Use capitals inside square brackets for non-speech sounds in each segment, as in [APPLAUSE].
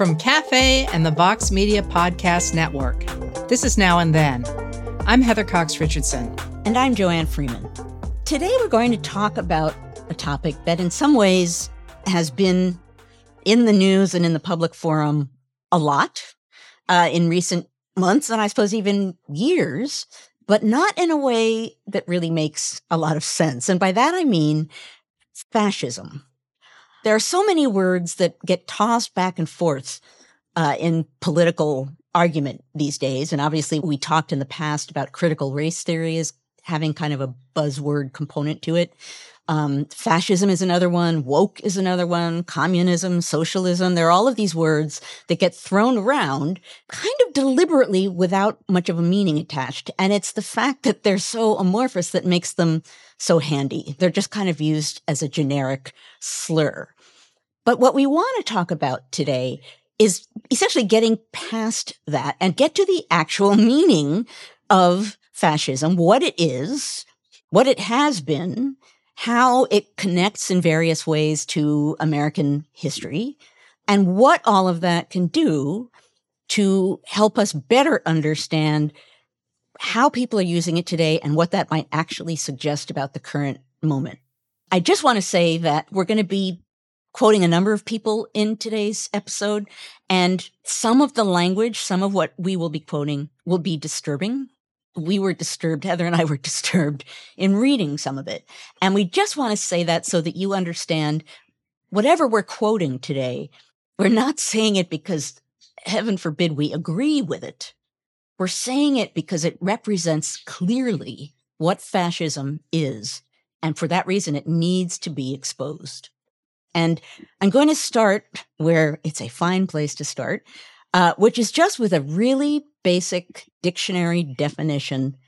From Cafe and the Vox Media Podcast Network, this is Now and Then. I'm Heather Cox Richardson. And I'm Joanne Freeman. Today we're going to talk about a topic that, in some ways, has been in the news and in the public forum a lot uh, in recent months, and I suppose even years, but not in a way that really makes a lot of sense. And by that I mean fascism. There are so many words that get tossed back and forth uh, in political argument these days. And obviously, we talked in the past about critical race theory as having kind of a buzzword component to it. Um, fascism is another one. Woke is another one. Communism, socialism. There are all of these words that get thrown around kind of deliberately without much of a meaning attached. And it's the fact that they're so amorphous that makes them so handy. They're just kind of used as a generic slur. But what we want to talk about today is essentially getting past that and get to the actual meaning of fascism, what it is, what it has been, how it connects in various ways to American history, and what all of that can do to help us better understand how people are using it today and what that might actually suggest about the current moment. I just want to say that we're going to be quoting a number of people in today's episode, and some of the language, some of what we will be quoting will be disturbing we were disturbed, Heather and I were [LAUGHS] disturbed in reading some of it. And we just want to say that so that you understand whatever we're quoting today, we're not saying it because heaven forbid we agree with it. We're saying it because it represents clearly what fascism is. And for that reason, it needs to be exposed. And I'm going to start where it's a fine place to start, uh, which is just with a really basic dictionary definition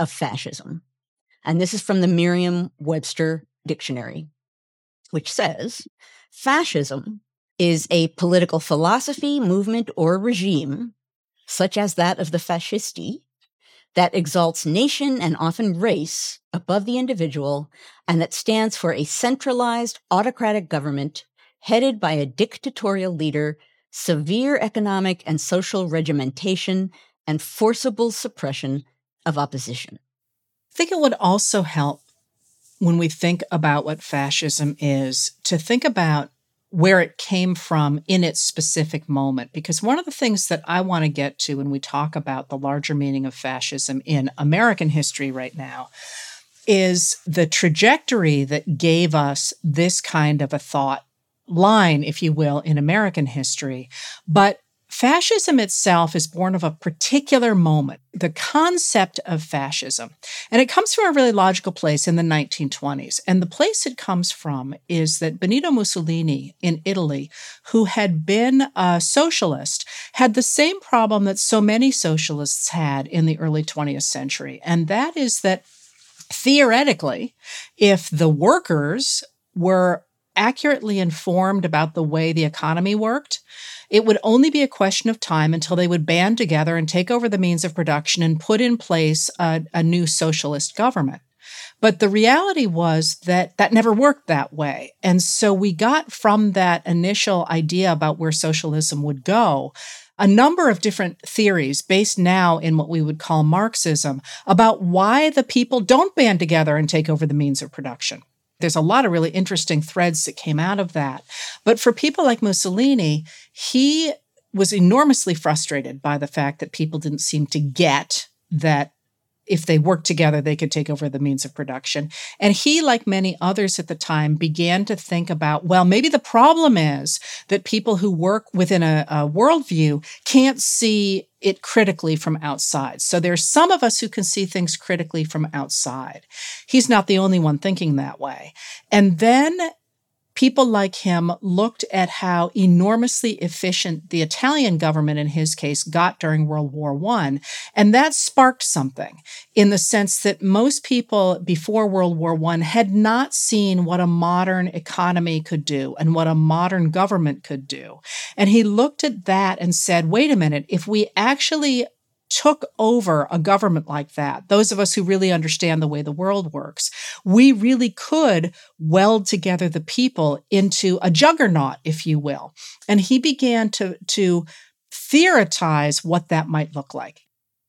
of fascism. And this is from the Merriam Webster Dictionary, which says fascism is a political philosophy, movement, or regime, such as that of the fascisti, that exalts nation and often race above the individual, and that stands for a centralized autocratic government headed by a dictatorial leader severe economic and social regimentation, and forcible suppression of opposition. I think it would also help when we think about what fascism is to think about where it came from in its specific moment. Because one of the things that I want to get to when we talk about the larger meaning of fascism in American history right now is the trajectory that gave us this kind of a thought line, if you will, in American history. But fascism itself is born of a particular moment, the concept of fascism. And it comes from a really logical place in the 1920s. And the place it comes from is that Benito Mussolini in Italy, who had been a socialist, had the same problem that so many socialists had in the early 20th century. And that is that theoretically, if the workers were accurately informed about the way the economy worked, it would only be a question of time until they would band together and take over the means of production and put in place a, a new socialist government. But the reality was that that never worked that way. And so we got from that initial idea about where socialism would go a number of different theories based now in what we would call Marxism about why the people don't band together and take over the means of production. There's a lot of really interesting threads that came out of that. But for people like Mussolini, he was enormously frustrated by the fact that people didn't seem to get that if they worked together, they could take over the means of production. And he, like many others at the time, began to think about well, maybe the problem is that people who work within a, a worldview can't see it critically from outside. So there's some of us who can see things critically from outside. He's not the only one thinking that way. And then people like him looked at how enormously efficient the Italian government, in his case, got during World War I. And that sparked something in the sense that most people before World War I had not seen what a modern economy could do and what a modern government could do. And he looked at that and said, wait a minute, if we actually took over a government like that, those of us who really understand the way the world works, we really could weld together the people into a juggernaut, if you will. And he began to, to theorize what that might look like.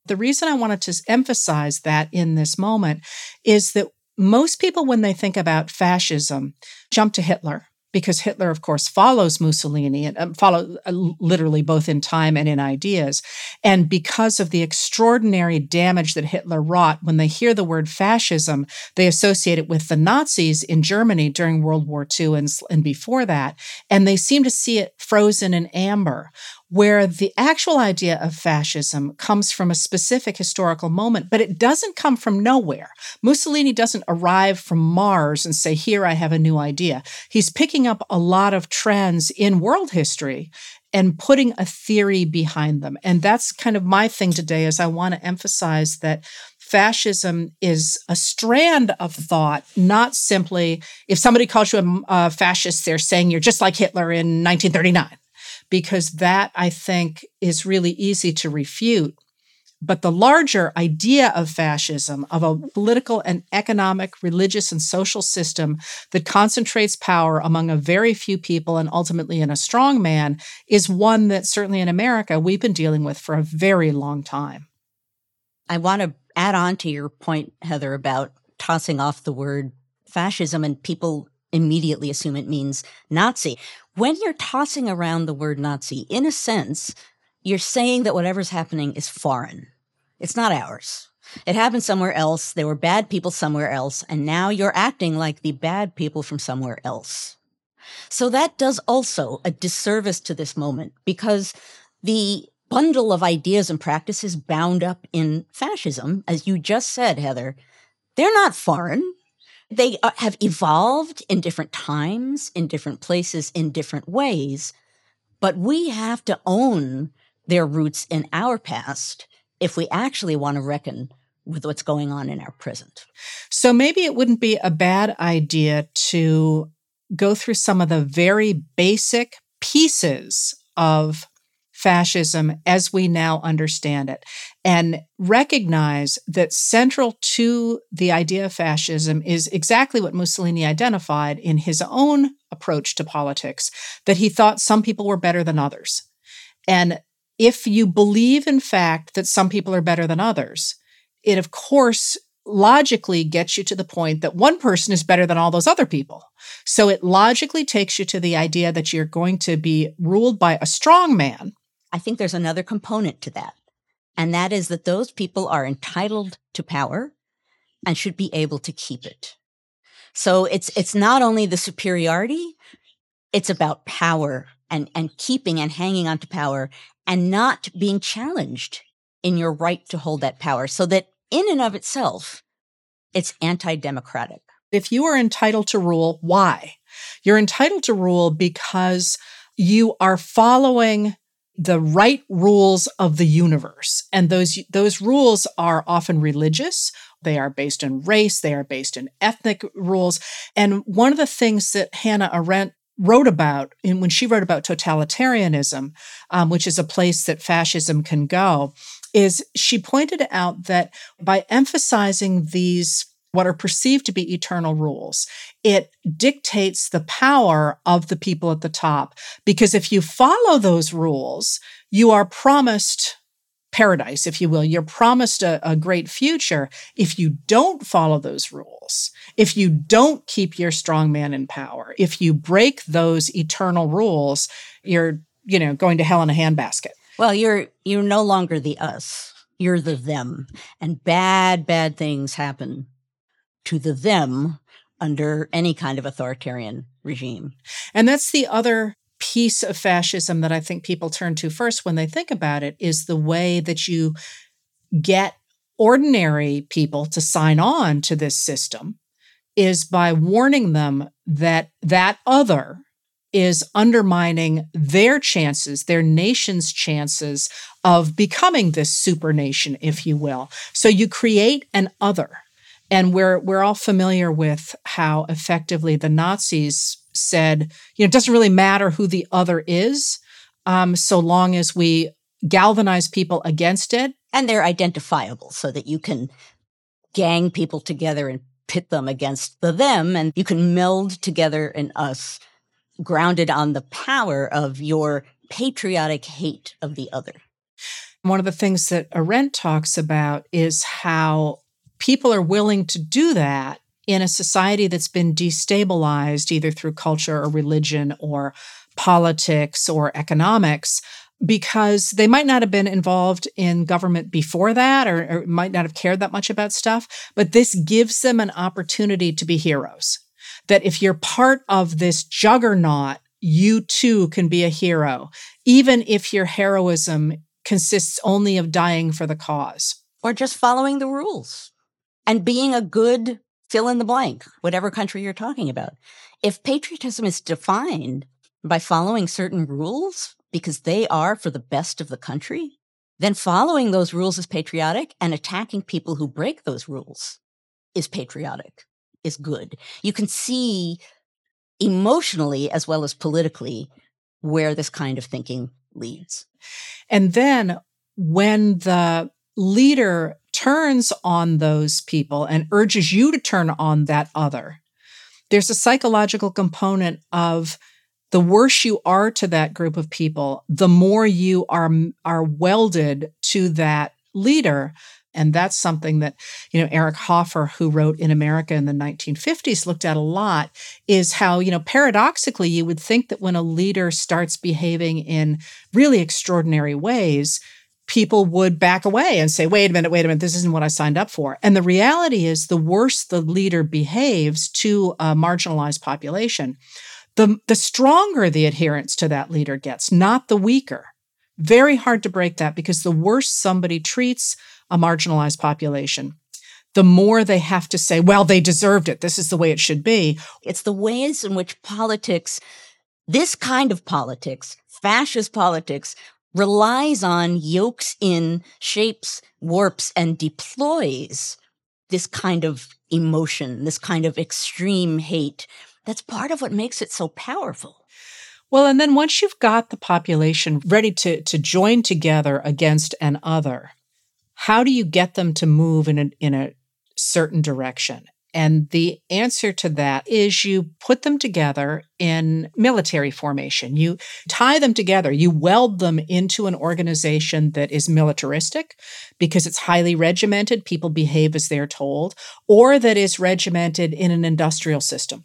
The reason I wanted to emphasize that in this moment is that most people, when they think about fascism, jump to Hitler because Hitler, of course, follows Mussolini and um, follow uh, literally both in time and in ideas. And because of the extraordinary damage that Hitler wrought, when they hear the word fascism, they associate it with the Nazis in Germany during World War II and, and before that. And they seem to see it frozen in amber where the actual idea of fascism comes from a specific historical moment, but it doesn't come from nowhere. Mussolini doesn't arrive from Mars and say, Here, I have a new idea. He's picking up a lot of trends in world history and putting a theory behind them. And that's kind of my thing today is I want to emphasize that fascism is a strand of thought, not simply if somebody calls you a, a fascist, they're saying you're just like Hitler in 1939 because that I think is really easy to refute. But the larger idea of fascism, of a political and economic, religious, and social system that concentrates power among a very few people and ultimately in a strong man, is one that certainly in America we've been dealing with for a very long time. I want to add on to your point, Heather, about tossing off the word fascism and people immediately assume it means Nazi. When you're tossing around the word Nazi, in a sense, you're saying that whatever's happening is foreign. It's not ours. It happened somewhere else. There were bad people somewhere else. And now you're acting like the bad people from somewhere else. So that does also a disservice to this moment because the bundle of ideas and practices bound up in fascism, as you just said, Heather, they're not foreign. They uh, have evolved in different times, in different places, in different ways, but we have to own their roots in our past if we actually want to reckon with what's going on in our present. So maybe it wouldn't be a bad idea to go through some of the very basic pieces of fascism as we now understand it and recognize that central to the idea of fascism is exactly what Mussolini identified in his own approach to politics that he thought some people were better than others. And if you believe, in fact, that some people are better than others, it of course logically gets you to the point that one person is better than all those other people. So it logically takes you to the idea that you're going to be ruled by a strong man I think there's another component to that. And that is that those people are entitled to power and should be able to keep it. So it's, it's not only the superiority, it's about power and, and keeping and hanging on to power and not being challenged in your right to hold that power. So that in and of itself, it's anti democratic. If you are entitled to rule, why? You're entitled to rule because you are following the right rules of the universe. And those, those rules are often religious. They are based in race. They are based in ethnic rules. And one of the things that Hannah Arendt wrote about in, when she wrote about totalitarianism, um, which is a place that fascism can go, is she pointed out that by emphasizing these what are perceived to be eternal rules. It dictates the power of the people at the top. Because if you follow those rules, you are promised paradise, if you will. You're promised a, a, great future. If you don't follow those rules, if you don't keep your strong man in power, if you break those eternal rules, you're, you know, going to hell in a handbasket. Well, you're you're no longer the us. You're the them. And bad, bad things happen to the them under any kind of authoritarian regime. And that's the other piece of fascism that I think people turn to first when they think about it is the way that you get ordinary people to sign on to this system is by warning them that that other is undermining their chances, their nation's chances of becoming this super nation, if you will. So you create an other and we're we're all familiar with how effectively the Nazis said, you know, it doesn't really matter who the other is, um, so long as we galvanize people against it And they're identifiable so that you can gang people together and pit them against the them, and you can meld together an us grounded on the power of your patriotic hate of the other. One of the things that Arendt talks about is how people are willing to do that in a society that's been destabilized either through culture or religion or politics or economics because they might not have been involved in government before that or, or, might not have cared that much about stuff, but this gives them an opportunity to be heroes. That if you're part of this juggernaut, you too can be a hero, even if your heroism consists only of dying for the cause. Or just following the rules and being a good fill in the blank, whatever country you're talking about. If patriotism is defined by following certain rules because they are for the best of the country, then following those rules is patriotic and attacking people who break those rules is patriotic, is good. You can see emotionally as well as politically where this kind of thinking leads. And then when the leader turns on those people and urges you to turn on that other, there's a psychological component of the worse you are to that group of people, the more you are, are welded to that leader. And that's something that, you know, Eric Hoffer, who wrote In America in the 1950s, looked at a lot is how, you know, paradoxically, you would think that when a leader starts behaving in really extraordinary ways, people would back away and say, wait a minute, wait a minute, this isn't what I signed up for. And the reality is, the worse the leader behaves to a marginalized population, the, the stronger the adherence to that leader gets, not the weaker. Very hard to break that because the worse somebody treats a marginalized population, the more they have to say, well, they deserved it. This is the way it should be. It's the ways in which politics, this kind of politics, fascist politics, relies on yokes in, shapes, warps, and deploys this kind of emotion, this kind of extreme hate. That's part of what makes it so powerful. Well, and then once you've got the population ready to, to join together against an other, how do you get them to move in a, in a certain direction? And the answer to that is you put them together in military formation. You tie them together, you weld them into an organization that is militaristic because it's highly regimented, people behave as they're told, or that is regimented in an industrial system.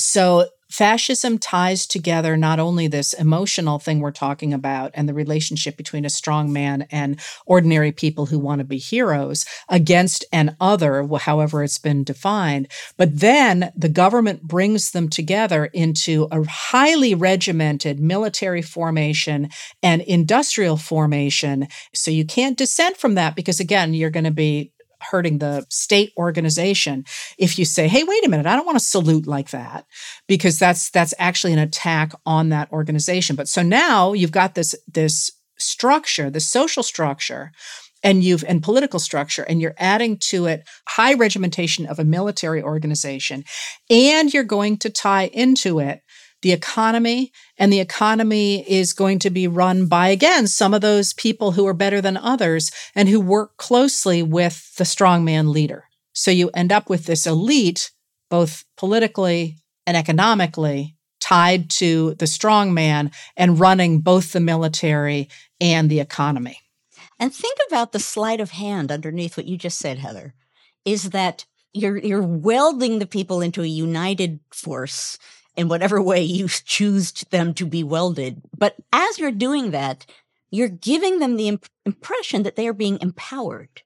So fascism ties together not only this emotional thing we're talking about and the relationship between a strong man and ordinary people who want to be heroes against an other, however it's been defined, but then the government brings them together into a highly regimented military formation and industrial formation. So you can't dissent from that because, again, you're going to be hurting the state organization if you say hey wait a minute i don't want to salute like that because that's that's actually an attack on that organization. But so now you've got this this structure the social structure and you've and political structure and you're adding to it high regimentation of a military organization and you're going to tie into it the economy, and the economy is going to be run by, again, some of those people who are better than others and who work closely with the strongman leader. So you end up with this elite, both politically and economically, tied to the strongman and running both the military and the economy. And think about the sleight of hand underneath what you just said, Heather, is that you're you're welding the people into a united force in whatever way you choose them to be welded. But as you're doing that, you're giving them the imp- impression that they are being empowered,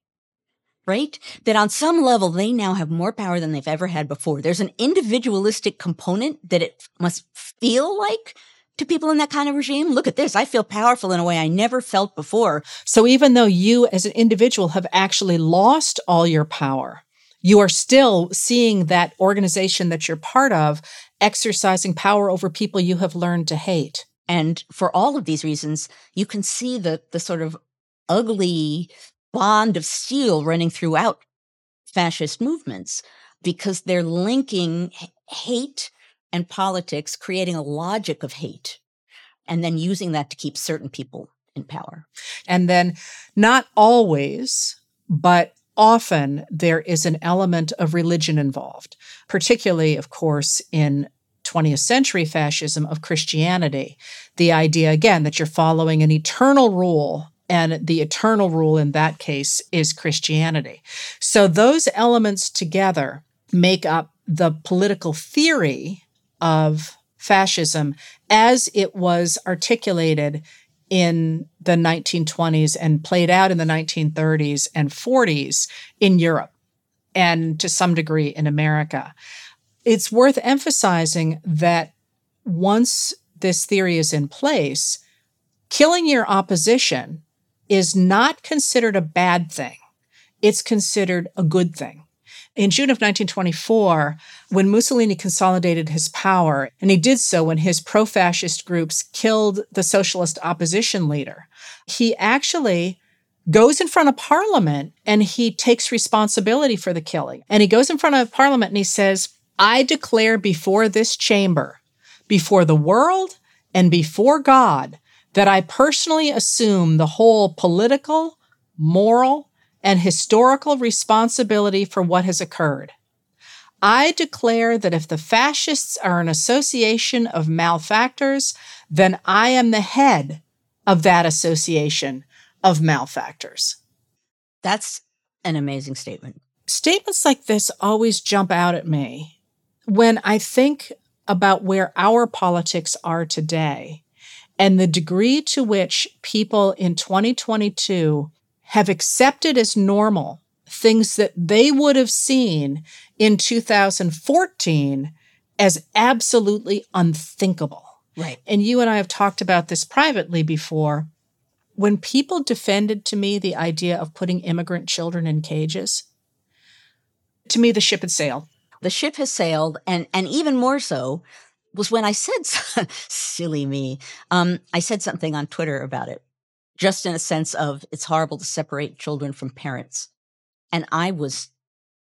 right? That on some level, they now have more power than they've ever had before. There's an individualistic component that it must feel like to people in that kind of regime. Look at this. I feel powerful in a way I never felt before. So even though you as an individual have actually lost all your power, you are still seeing that organization that you're part of exercising power over people you have learned to hate. And for all of these reasons, you can see the, the sort of ugly bond of steel running throughout fascist movements because they're linking hate and politics, creating a logic of hate, and then using that to keep certain people in power. And then, not always, but often there is an element of religion involved, particularly, of course, in 20th century fascism of Christianity. The idea, again, that you're following an eternal rule, and the eternal rule in that case is Christianity. So those elements together make up the political theory of fascism as it was articulated in the 1920s and played out in the 1930s and 40s in Europe and to some degree in America. It's worth emphasizing that once this theory is in place, killing your opposition is not considered a bad thing. It's considered a good thing. In June of 1924, when Mussolini consolidated his power, and he did so when his pro fascist groups killed the socialist opposition leader, he actually goes in front of parliament and he takes responsibility for the killing. And he goes in front of parliament and he says, I declare before this chamber, before the world, and before God, that I personally assume the whole political, moral, and historical responsibility for what has occurred. I declare that if the fascists are an association of malefactors, then I am the head of that association of malefactors. That's an amazing statement. Statements like this always jump out at me when I think about where our politics are today and the degree to which people in 2022 have accepted as normal things that they would have seen in 2014 as absolutely unthinkable. Right. And you and I have talked about this privately before. When people defended to me the idea of putting immigrant children in cages, to me, the ship had sailed. The ship has sailed, and, and even more so was when I said, [LAUGHS] silly me, um, I said something on Twitter about it just in a sense of it's horrible to separate children from parents. And I was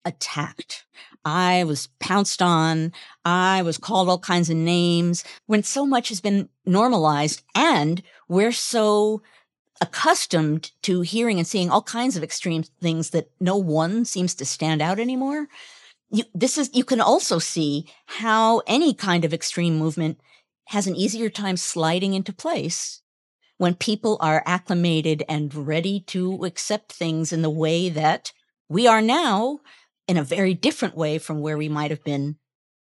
attacked. I was pounced on. I was called all kinds of names when so much has been normalized and we're so accustomed to hearing and seeing all kinds of extreme things that no one seems to stand out anymore. You, this is, you can also see how any kind of extreme movement has an easier time sliding into place when people are acclimated and ready to accept things in the way that we are now in a very different way from where we might have been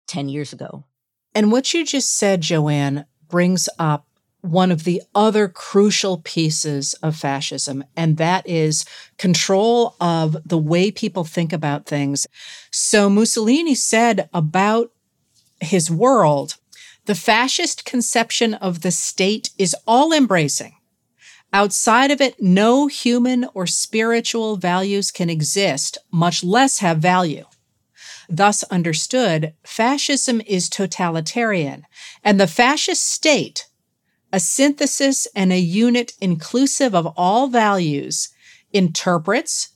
10 years ago. And what you just said, Joanne, brings up one of the other crucial pieces of fascism, and that is control of the way people think about things. So Mussolini said about his world the fascist conception of the state is all embracing. Outside of it, no human or spiritual values can exist, much less have value. Thus understood, fascism is totalitarian, and the fascist state, a synthesis and a unit inclusive of all values, interprets,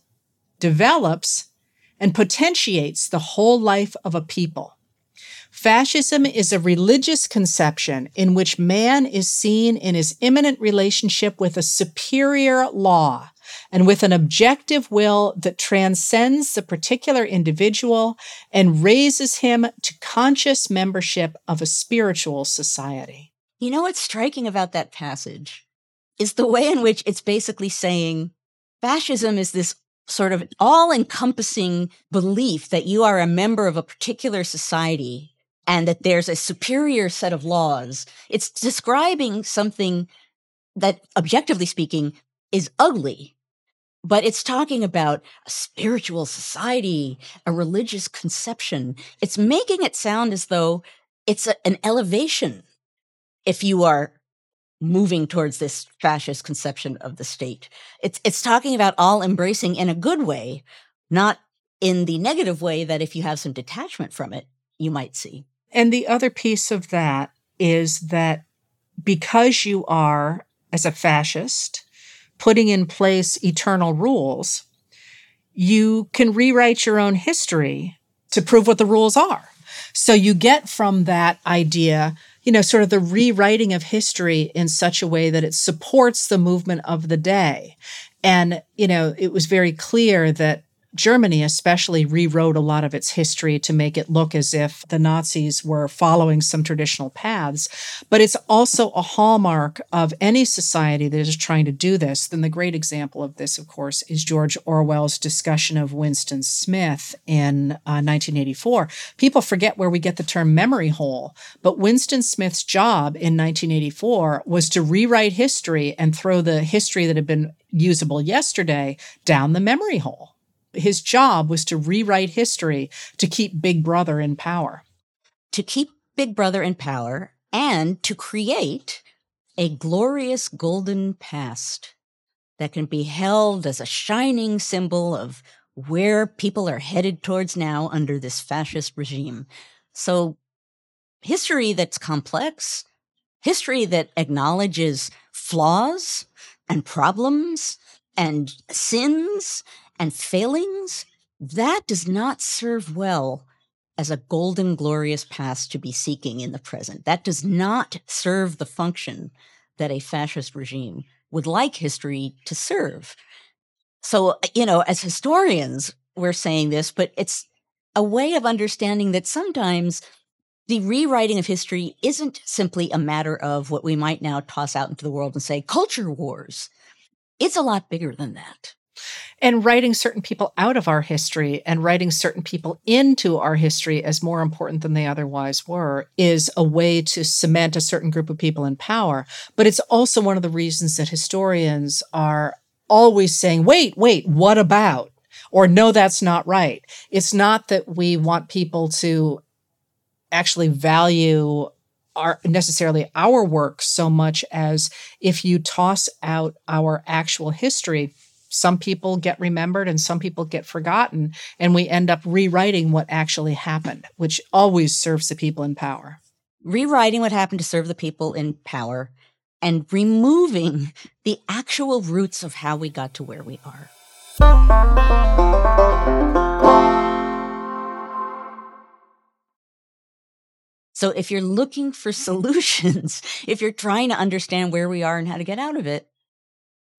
develops, and potentiates the whole life of a people. Fascism is a religious conception in which man is seen in his immanent relationship with a superior law and with an objective will that transcends the particular individual and raises him to conscious membership of a spiritual society. You know what's striking about that passage is the way in which it's basically saying fascism is this sort of all encompassing belief that you are a member of a particular society and that there's a superior set of laws. It's describing something that, objectively speaking, is ugly, but it's talking about a spiritual society, a religious conception. It's making it sound as though it's a, an elevation if you are moving towards this fascist conception of the state. It's, it's talking about all embracing in a good way, not in the negative way that if you have some detachment from it, you might see. And the other piece of that is that because you are, as a fascist, putting in place eternal rules, you can rewrite your own history to prove what the rules are. So you get from that idea, you know, sort of the rewriting of history in such a way that it supports the movement of the day. And, you know, it was very clear that Germany, especially, rewrote a lot of its history to make it look as if the Nazis were following some traditional paths. But it's also a hallmark of any society that is trying to do this. Then the great example of this, of course, is George Orwell's discussion of Winston Smith in uh, 1984. People forget where we get the term memory hole, but Winston Smith's job in 1984 was to rewrite history and throw the history that had been usable yesterday down the memory hole his job was to rewrite history to keep Big Brother in power. To keep Big Brother in power and to create a glorious golden past that can be held as a shining symbol of where people are headed towards now under this fascist regime. So, history that's complex, history that acknowledges flaws and problems and sins and failings, that does not serve well as a golden, glorious past to be seeking in the present. That does not serve the function that a fascist regime would like history to serve. So, uh, you know, as historians, we're saying this, but it's a way of understanding that sometimes the rewriting of history isn't simply a matter of what we might now toss out into the world and say culture wars. It's a lot bigger than that and writing certain people out of our history and writing certain people into our history as more important than they otherwise were is a way to cement a certain group of people in power. But it's also one of the reasons that historians are always saying, wait, wait, what about? Or no, that's not right. It's not that we want people to actually value our necessarily our work so much as if you toss out our actual history some people get remembered and some people get forgotten, and we end up rewriting what actually happened, which always serves the people in power. Rewriting what happened to serve the people in power and removing the actual roots of how we got to where we are. So if you're looking for [LAUGHS] solutions, if you're trying to understand where we are and how to get out of it,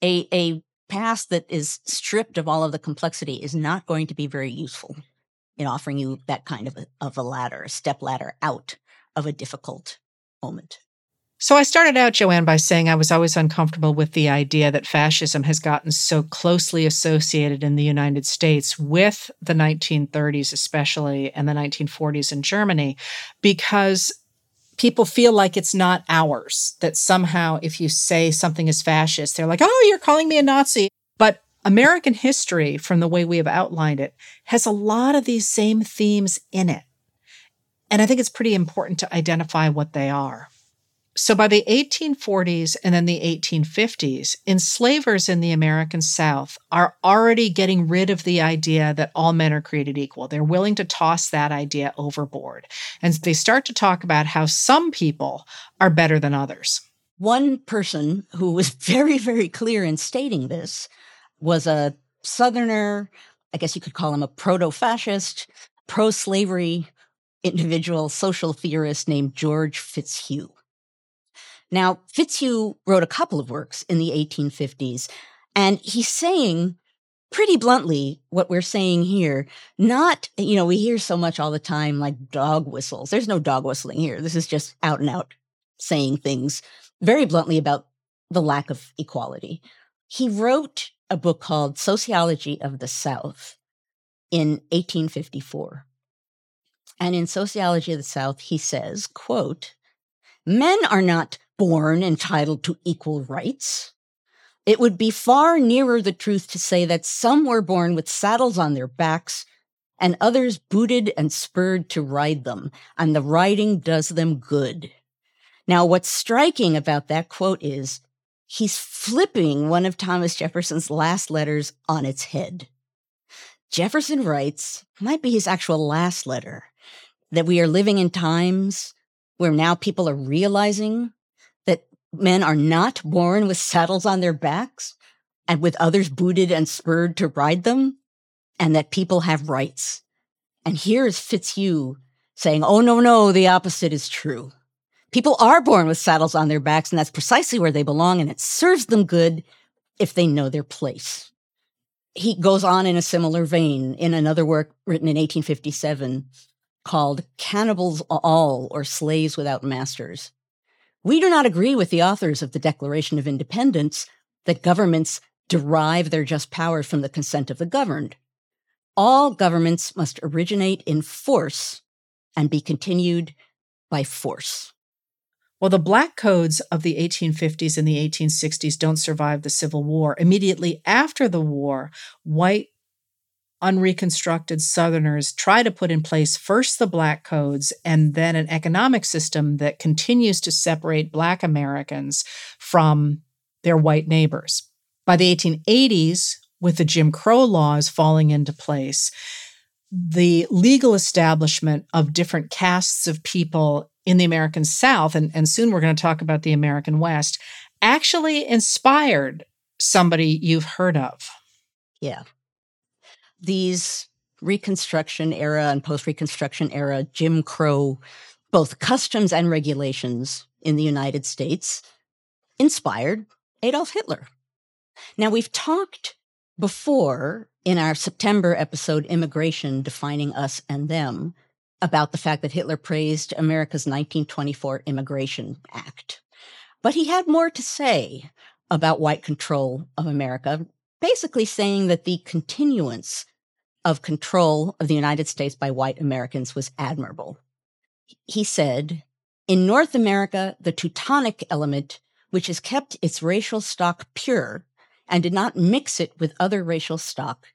a, a past that is stripped of all of the complexity is not going to be very useful in offering you that kind of a, of a ladder, a step ladder out of a difficult moment. So I started out, Joanne, by saying I was always uncomfortable with the idea that fascism has gotten so closely associated in the United States with the 1930s, especially, and the 1940s in Germany, because people feel like it's not ours, that somehow if you say something is fascist, they're like, oh, you're calling me a Nazi. But American history, from the way we have outlined it, has a lot of these same themes in it. And I think it's pretty important to identify what they are. So by the 1840s and then the 1850s, enslavers in the American South are already getting rid of the idea that all men are created equal. They're willing to toss that idea overboard. And they start to talk about how some people are better than others. One person who was [LAUGHS] very, very clear in stating this was a Southerner, I guess you could call him a proto fascist, pro slavery individual social theorist named George Fitzhugh. Now, Fitzhugh wrote a couple of works in the 1850s, and he's saying pretty bluntly what we're saying here. Not, you know, we hear so much all the time like dog whistles. There's no dog whistling here. This is just out and out saying things very bluntly about the lack of equality. He wrote a book called Sociology of the South in 1854. And in Sociology of the South, he says, quote, Men are not born entitled to equal rights. It would be far nearer the truth to say that some were born with saddles on their backs and others booted and spurred to ride them, and the riding does them good. Now, what's striking about that quote is he's flipping one of Thomas Jefferson's last letters on its head. Jefferson writes, might be his actual last letter, that we are living in times where now people are realizing men are not born with saddles on their backs and with others booted and spurred to ride them, and that people have rights. And here's Fitzhugh saying, oh, no, no, the opposite is true. People are born with saddles on their backs, and that's precisely where they belong, and it serves them good if they know their place. He goes on in a similar vein in another work written in 1857 called Cannibals All or Slaves Without Masters. We do not agree with the authors of the Declaration of Independence that governments derive their just powers from the consent of the governed. All governments must originate in force and be continued by force. Well, the black codes of the 1850s and the 1860s don't survive the Civil War. Immediately after the war, white unreconstructed Southerners try to put in place first the black codes and then an economic system that continues to separate black Americans from their white neighbors. By the 1880s, with the Jim Crow laws falling into place, the legal establishment of different castes of people in the American South, and, and soon we're going to talk about the American West, actually inspired somebody you've heard of. Yeah. These Reconstruction era and post Reconstruction era Jim Crow, both customs and regulations in the United States, inspired Adolf Hitler. Now, we've talked before in our September episode, Immigration Defining Us and Them, about the fact that Hitler praised America's 1924 Immigration Act. But he had more to say about white control of America, basically saying that the continuance of control of the United States by white Americans was admirable. He said, In North America, the Teutonic element, which has kept its racial stock pure and did not mix it with other racial stock,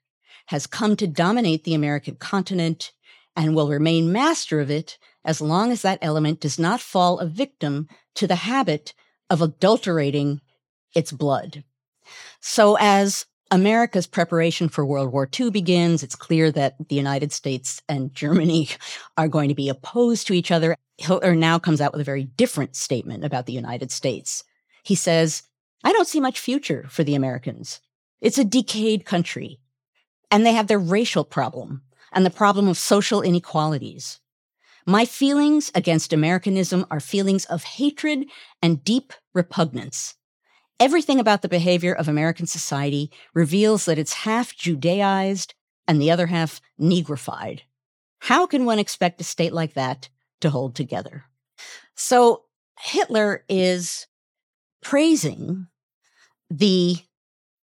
has come to dominate the American continent and will remain master of it as long as that element does not fall a victim to the habit of adulterating its blood. So, as America's preparation for World War II begins, it's clear that the United States and Germany [LAUGHS] are going to be opposed to each other. Hitler now comes out with a very different statement about the United States. He says, I don't see much future for the Americans. It's a decayed country. And they have their racial problem and the problem of social inequalities. My feelings against Americanism are feelings of hatred and deep repugnance. Everything about the behavior of American society reveals that it's half Judaized and the other half negrified. How can one expect a state like that to hold together? So Hitler is praising the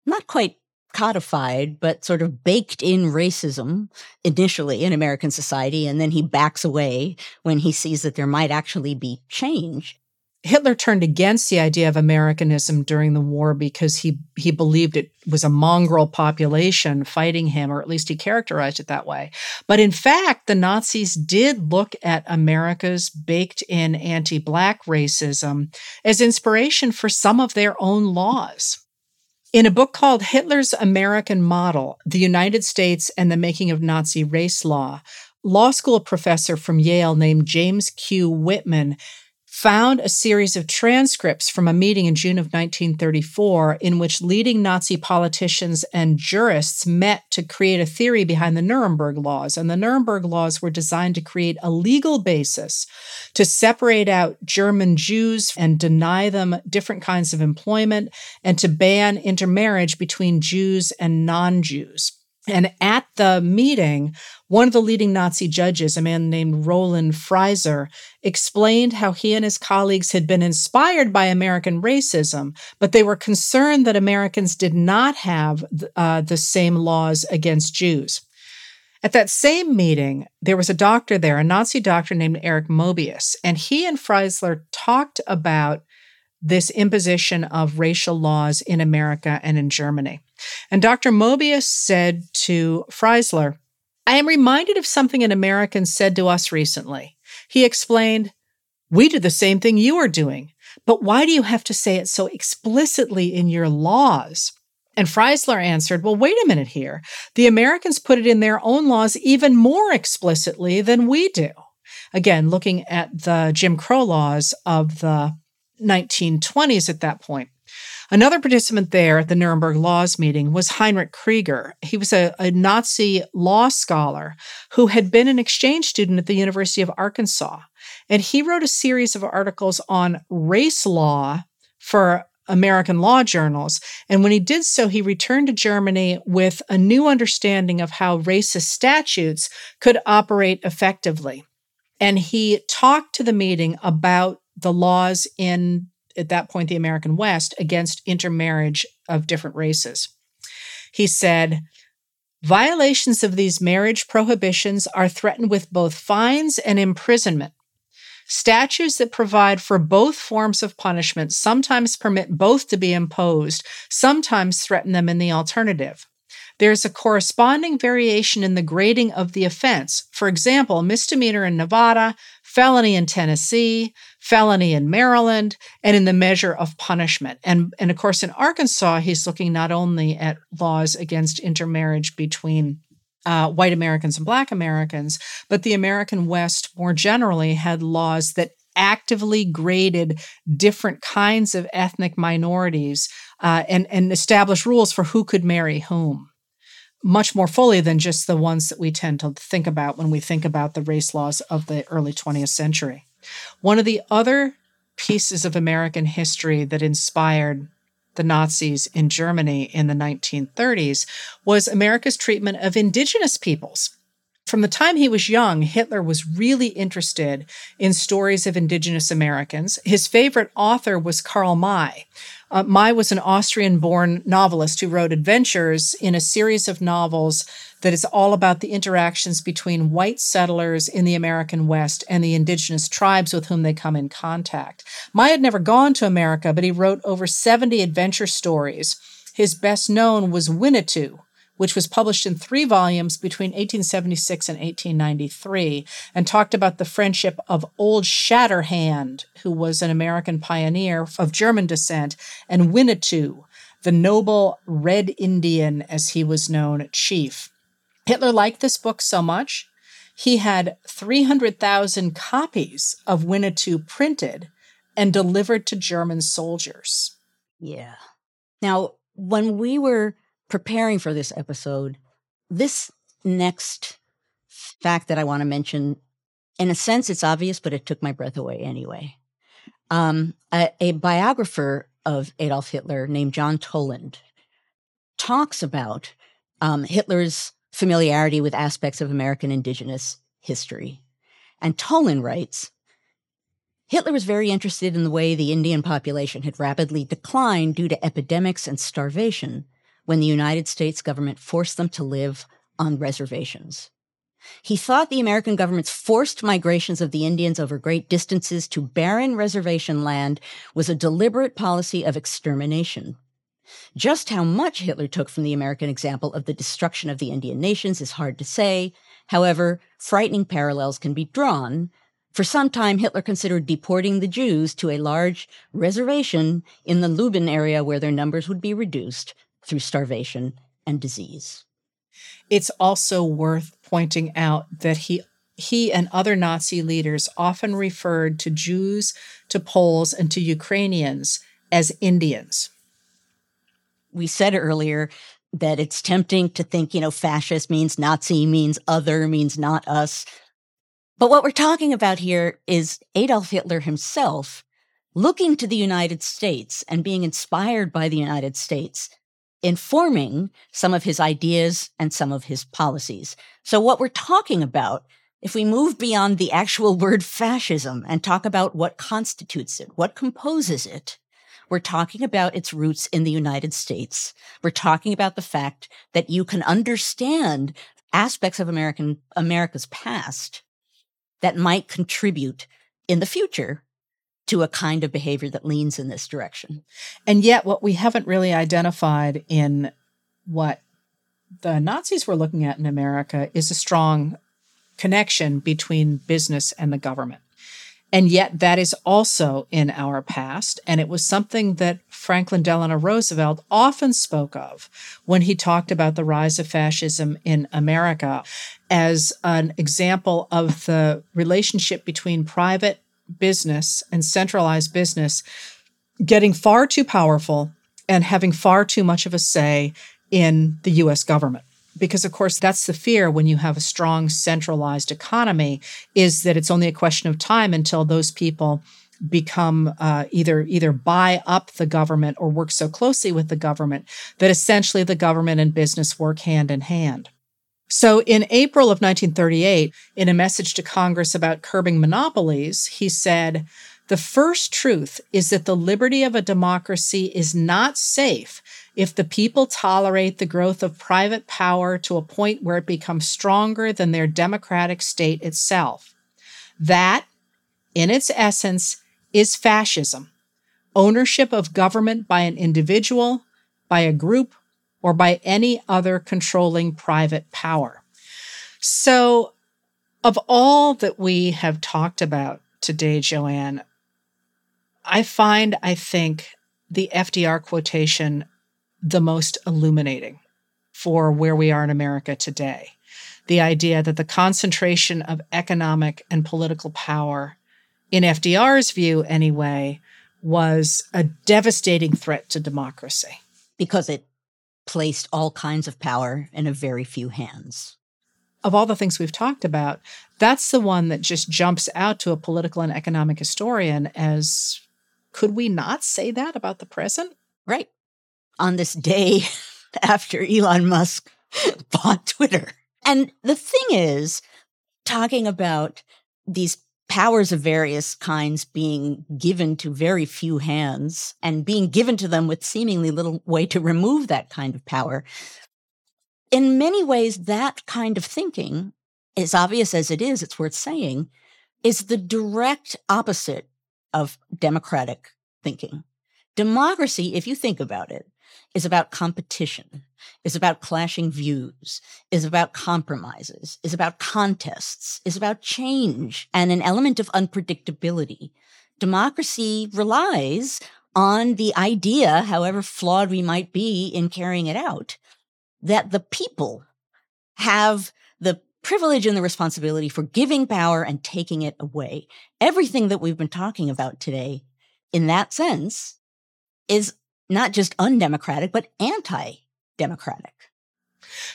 not quite codified, but sort of baked in racism initially in American society. And then he backs away when he sees that there might actually be change. Hitler turned against the idea of Americanism during the war because he he believed it was a mongrel population fighting him, or at least he characterized it that way. But in fact, the Nazis did look at America's baked-in anti-black racism as inspiration for some of their own laws. In a book called Hitler's American Model The United States and the Making of Nazi Race Law, law school professor from Yale named James Q. Whitman found a series of transcripts from a meeting in June of 1934 in which leading Nazi politicians and jurists met to create a theory behind the Nuremberg laws. And the Nuremberg laws were designed to create a legal basis to separate out German Jews and deny them different kinds of employment and to ban intermarriage between Jews and non Jews. And at the meeting, one of the leading Nazi judges, a man named Roland Freisler, explained how he and his colleagues had been inspired by American racism, but they were concerned that Americans did not have uh, the same laws against Jews. At that same meeting, there was a doctor there, a Nazi doctor named Erich Mobius, and he and Freisler talked about this imposition of racial laws in America and in Germany. And Dr. Mobius said to Freisler, I am reminded of something an American said to us recently. He explained, We do the same thing you are doing, but why do you have to say it so explicitly in your laws? And Freisler answered, Well, wait a minute here. The Americans put it in their own laws even more explicitly than we do. Again, looking at the Jim Crow laws of the 1920s at that point. Another participant there at the Nuremberg Laws meeting was Heinrich Krieger. He was a, a, Nazi law scholar who had been an exchange student at the University of Arkansas. And he wrote a series of articles on race law for American law journals. And when he did so, he returned to Germany with a new understanding of how racist statutes could operate effectively. And he talked to the meeting about the laws in at that point the American West against intermarriage of different races. He said, Violations of these marriage prohibitions are threatened with both fines and imprisonment. Statutes that provide for both forms of punishment sometimes permit both to be imposed, sometimes threaten them in the alternative. There's a corresponding variation in the grading of the offense. For example, misdemeanor in Nevada, felony in Tennessee, felony in Maryland, and in the measure of punishment. And, and of course, in Arkansas, he's looking not only at laws against intermarriage between uh, white Americans and black Americans, but the American West more generally had laws that actively graded different kinds of ethnic minorities uh, and, and established rules for who could marry whom much more fully than just the ones that we tend to think about when we think about the race laws of the early 20th century. One of the other pieces of American history that inspired the Nazis in Germany in the 1930s was America's treatment of indigenous peoples. From the time he was young, Hitler was really interested in stories of indigenous Americans. His favorite author was Karl May, uh, May was an Austrian born novelist who wrote adventures in a series of novels that is all about the interactions between white settlers in the American West and the indigenous tribes with whom they come in contact. May had never gone to America, but he wrote over 70 adventure stories. His best known was Winnetou, which was published in three volumes between 1876 and 1893, and talked about the friendship of Old Shatterhand, who was an American pioneer of German descent, and Winnetou, the noble Red Indian, as he was known, chief. Hitler liked this book so much, he had 300,000 copies of Winnetou printed and delivered to German soldiers. Yeah. Now, when we were preparing for this episode, this next fact that I want to mention, in a sense, it's obvious, but it took my breath away anyway. Um, a, a biographer of Adolf Hitler named John Toland talks about um, Hitler's familiarity with aspects of American indigenous history. And Toland writes Hitler was very interested in the way the Indian population had rapidly declined due to epidemics and starvation, when the United States government forced them to live on reservations. He thought the American government's forced migrations of the Indians over great distances to barren reservation land was a deliberate policy of extermination. Just how much Hitler took from the American example of the destruction of the Indian nations is hard to say. However, frightening parallels can be drawn. For some time, Hitler considered deporting the Jews to a large reservation in the Lublin area where their numbers would be reduced through starvation and disease. It's also worth pointing out that he he and other Nazi leaders often referred to Jews, to Poles, and to Ukrainians as Indians. We said earlier that it's tempting to think, you know, fascist means Nazi, means other, means not us. But what we're talking about here is Adolf Hitler himself looking to the United States and being inspired by the United States informing some of his ideas and some of his policies. So, what we're talking about, if we move beyond the actual word fascism and talk about what constitutes it, what composes it, we're talking about its roots in the United States. We're talking about the fact that you can understand aspects of American America's past that might contribute in the future to a kind of behavior that leans in this direction. And yet, what we haven't really identified in what the Nazis were looking at in America is a strong connection between business and the government. And yet, that is also in our past. And it was something that Franklin Delano Roosevelt often spoke of when he talked about the rise of fascism in America as an example of the relationship between private business and centralized business getting far too powerful and having far too much of a say in the US government. Because, of course, that's the fear when you have a strong centralized economy, is that it's only a question of time until those people become uh, either either buy up the government or work so closely with the government that essentially the government and business work hand in hand. So in April of 1938, in a message to Congress about curbing monopolies, he said, the first truth is that the liberty of a democracy is not safe if the people tolerate the growth of private power to a point where it becomes stronger than their democratic state itself. That, in its essence, is fascism ownership of government by an individual, by a group, or by any other controlling private power. So, of all that we have talked about today, Joanne, I find, I think, the FDR quotation the most illuminating for where we are in America today. The idea that the concentration of economic and political power, in FDR's view anyway, was a devastating threat to democracy. Because it placed all kinds of power in a very few hands. Of all the things we've talked about, that's the one that just jumps out to a political and economic historian as could we not say that about the present? Right. On this day [LAUGHS] after Elon Musk [LAUGHS] bought Twitter. And the thing is, talking about these powers of various kinds being given to very few hands and being given to them with seemingly little way to remove that kind of power. In many ways, that kind of thinking, as obvious as it is, it's worth saying, is the direct opposite of democratic thinking. Democracy, if you think about it, is about competition, is about clashing views, is about compromises, is about contests, is about change and an element of unpredictability. Democracy relies on the idea, however flawed we might be in carrying it out, that the people have the privilege and the responsibility for giving power and taking it away. Everything that we've been talking about today, in that sense, is not just undemocratic, but anti-democratic.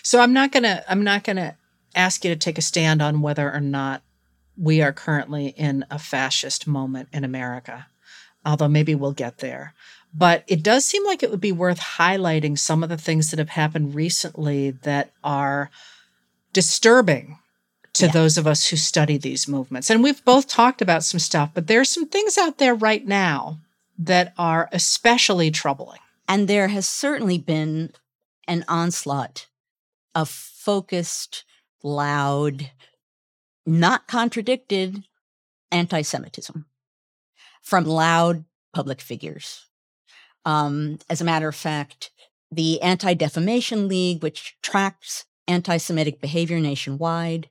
So I'm not gonna I'm not gonna ask you to take a stand on whether or not we are currently in a fascist moment in America, although maybe we'll get there. But it does seem like it would be worth highlighting some of the things that have happened recently that are disturbing to yeah. those of us who study these movements. And we've both talked about some stuff, but there's some things out there right now that are especially troubling. And there has certainly been an onslaught of focused, loud, not contradicted anti Semitism from loud public figures. Um, as a matter of fact, the Anti Defamation League, which tracks anti Semitic behavior nationwide,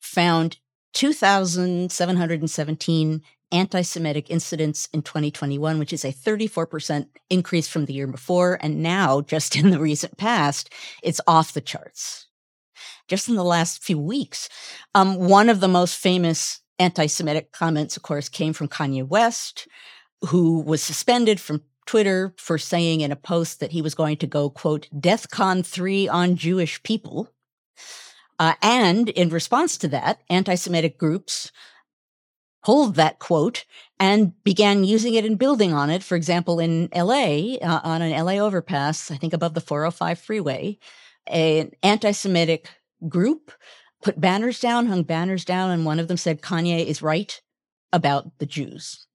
found 2,717 anti Semitic incidents in 2021, which is a 34% increase from the year before. And now, just [LAUGHS] in the recent past, it's off the charts. Just in the last few weeks, um, one of the most famous anti Semitic comments, of course, came from Kanye West, who was suspended from Twitter for saying in a post that he was going to go, quote, DEFCON 3 on Jewish people. Uh, and in response to that, anti Semitic groups pulled that quote and began using it and building on it. For example, in LA, uh, on an LA overpass, I think above the 405 freeway, an anti Semitic group put banners down, hung banners down, and one of them said, Kanye is right about the Jews.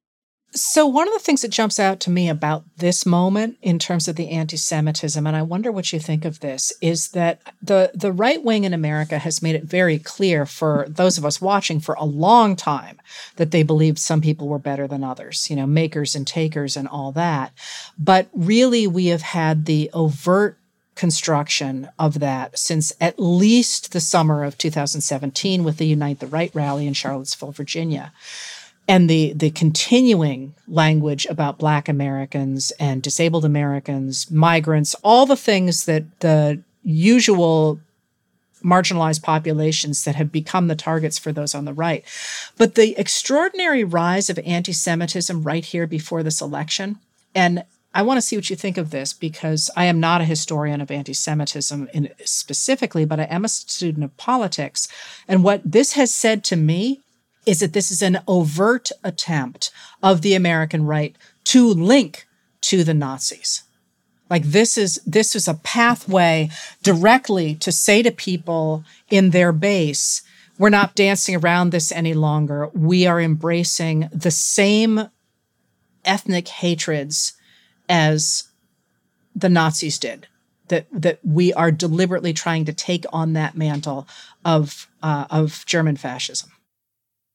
So, one of the things that jumps out to me about this moment in terms of the anti Semitism, and I wonder what you think of this, is that the, the right wing in America has made it very clear for those of us watching for a long time that they believed some people were better than others, you know, makers and takers and all that. But really, we have had the overt construction of that since at least the summer of 2017 with the Unite the Right rally in Charlottesville, Virginia and the the continuing language about black americans and disabled americans migrants all the things that the usual marginalized populations that have become the targets for those on the right but the extraordinary rise of anti-semitism right here before this election and I want to see what you think of this because I am not a historian of anti Semitism specifically, but I am a student of politics. And what this has said to me is that this is an overt attempt of the American right to link to the Nazis. Like this is this is a pathway directly to say to people in their base, we're not dancing around this any longer. We are embracing the same ethnic hatreds as the Nazis did. That that we are deliberately trying to take on that mantle of uh, of German fascism.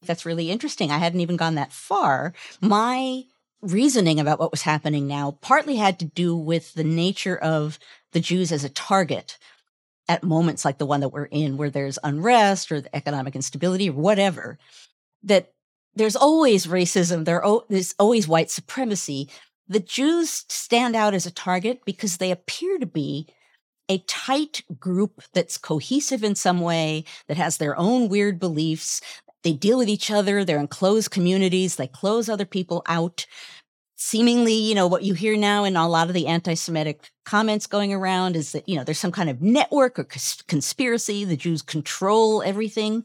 That's really interesting. I hadn't even gone that far. My reasoning about what was happening now partly had to do with the nature of the Jews as a target at moments like the one that we're in, where there's unrest or economic instability or whatever, that there's always racism, there's always white supremacy. The Jews stand out as a target because they appear to be a tight group that's cohesive in some way, that has their own weird beliefs, they deal with each other. They're in closed communities. They close other people out. Seemingly, you know, what you hear now in a lot of the anti Semitic comments going around is that, you know, there's some kind of network or conspiracy. The Jews control everything.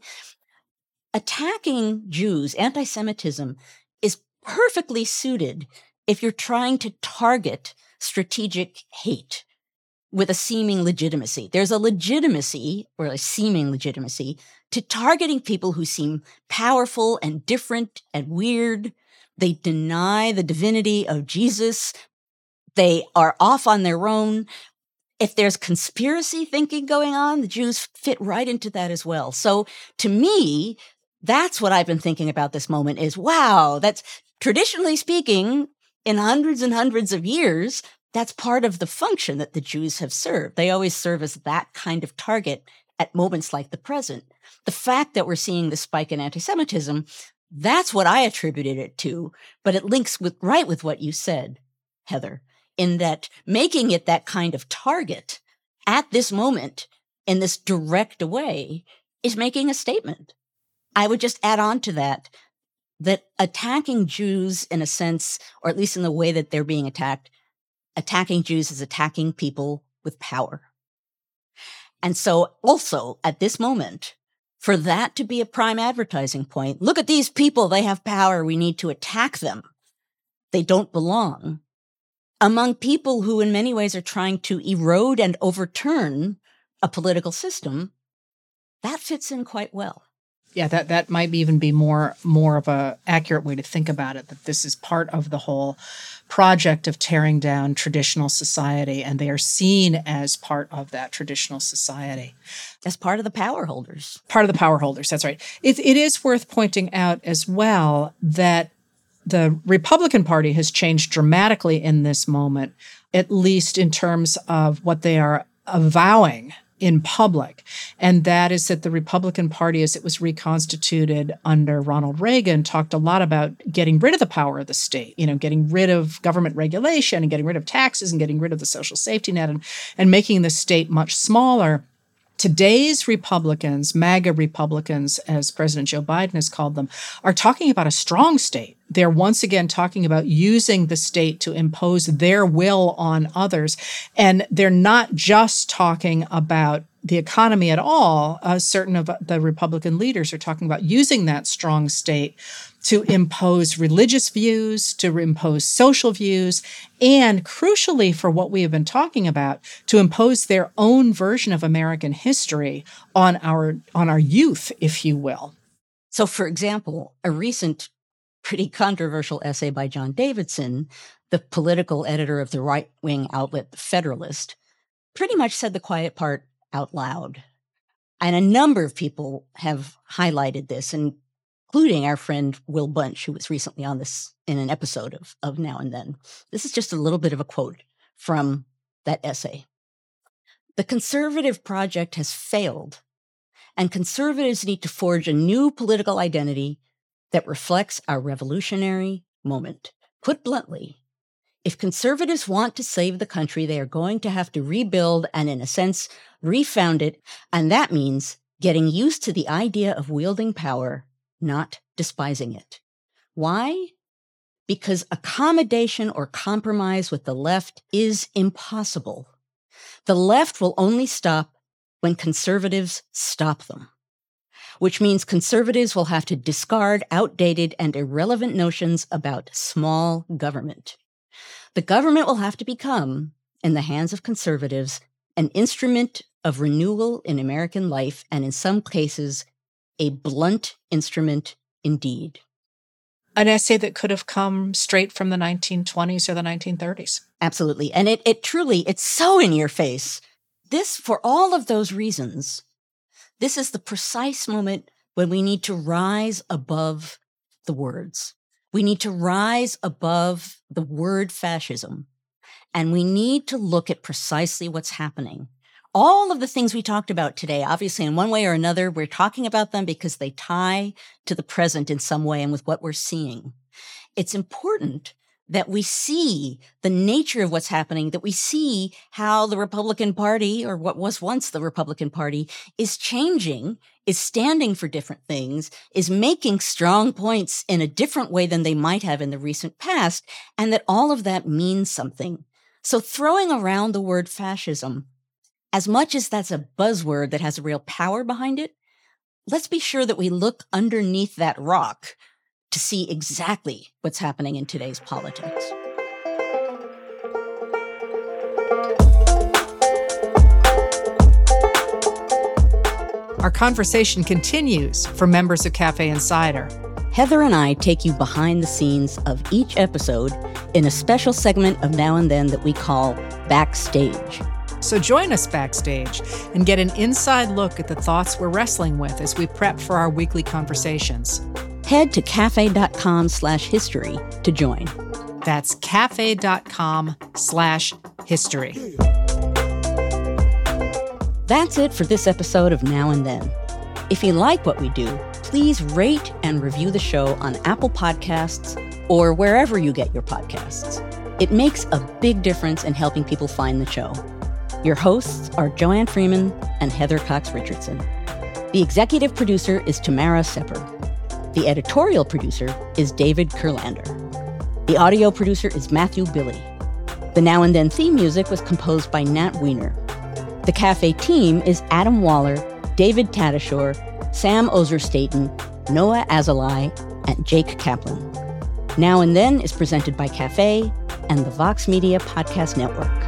Attacking Jews, anti Semitism, is perfectly suited if you're trying to target strategic hate with a seeming legitimacy. There's a legitimacy or a seeming legitimacy to targeting people who seem powerful and different and weird. They deny the divinity of Jesus. They are off on their own. If there's conspiracy thinking going on, the Jews fit right into that as well. So to me, that's what I've been thinking about this moment is wow, that's traditionally speaking, in hundreds and hundreds of years, that's part of the function that the Jews have served. They always serve as that kind of target at moments like the present. The fact that we're seeing the spike in anti Semitism, that's what I attributed it to, but it links with right with what you said, Heather, in that making it that kind of target at this moment in this direct way is making a statement. I would just add on to that that attacking Jews in a sense, or at least in the way that they're being attacked, attacking Jews is attacking people with power. And so also at this moment, for that to be a prime advertising point, look at these people. They have power. We need to attack them. They don't belong among people who in many ways are trying to erode and overturn a political system. That fits in quite well yeah that that might even be more more of a accurate way to think about it that this is part of the whole project of tearing down traditional society and they are seen as part of that traditional society. As part of the power holders. Part of the power holders that's right. It, it is worth pointing out as well that the republican party has changed dramatically in this moment at least in terms of what they are avowing in public. And that is that the Republican Party, as it was reconstituted under Ronald Reagan, talked a lot about getting rid of the power of the state, you know, getting rid of government regulation and getting rid of taxes and getting rid of the social safety net and, and making the state much smaller. Today's Republicans, MAGA Republicans, as President Joe Biden has called them, are talking about a strong state. They're once again talking about using the state to impose their will on others. And they're not just talking about the economy at all. Uh, certain of the Republican leaders are talking about using that strong state to impose religious views, to impose social views, and crucially for what we have been talking about, to impose their own version of American history on our on our youth, if you will. So for example, a recent pretty controversial essay by John Davidson, the political editor of the right-wing outlet The Federalist, pretty much said the quiet part out loud. And a number of people have highlighted this including our friend Will Bunch, who was recently on this in an episode of, of Now and Then. This is just a little bit of a quote from that essay. The conservative project has failed, and conservatives need to forge a new political identity that reflects our revolutionary moment. Put bluntly, if conservatives want to save the country, they are going to have to rebuild and, in a sense, refound it. And that means getting used to the idea of wielding power not despising it. Why? because accommodation or compromise with the left is impossible. The left will only stop when conservatives stop them, which means conservatives will have to discard outdated and irrelevant notions about small government. The government will have to become, in the hands of conservatives, an instrument of renewal in American life, and in some cases, a blunt instrument indeed. An essay that could have come straight from the 1920s or the 1930s. Absolutely. And it, it truly, it's so in your face. This, for all of those reasons, this is the precise moment when we need to rise above the words. We need to rise above the word fascism. And we need to look at precisely what's happening all of the things we talked about today, obviously, in one way or another, we're talking about them because they tie to the present in some way and with what we're seeing. It's important that we see the nature of what's happening, that we see how the Republican Party, or what was once the Republican Party, is changing, is standing for different things, is making strong points in a different way than they might have in the recent past, and that all of that means something. So throwing around the word fascism as much as that's a buzzword that has a real power behind it, let's be sure that we look underneath that rock to see exactly what's happening in today's politics. Our conversation continues for members of Cafe Insider. Heather and I take you behind the scenes of each episode in a special segment of Now and Then that we call Backstage. So join us backstage and get an inside look at the thoughts we're wrestling with as we prep for our weekly conversations. Head to cafe.com slash history to join. That's cafe.com slash history. That's it for this episode of Now and Then. If you like what we do, please rate and review the show on Apple Podcasts or wherever you get your podcasts. It makes a big difference in helping people find the show. Your hosts are Joanne Freeman and Heather Cox Richardson. The executive producer is Tamara Sepper. The editorial producer is David Kurlander. The audio producer is Matthew Billy. The Now and Then theme music was composed by Nat Weiner. The cafe team is Adam Waller, David Tatasciore, Sam Ozer-Staton, Noah Azulai, and Jake Kaplan. Now and Then is presented by Cafe and the Vox Media Podcast Network.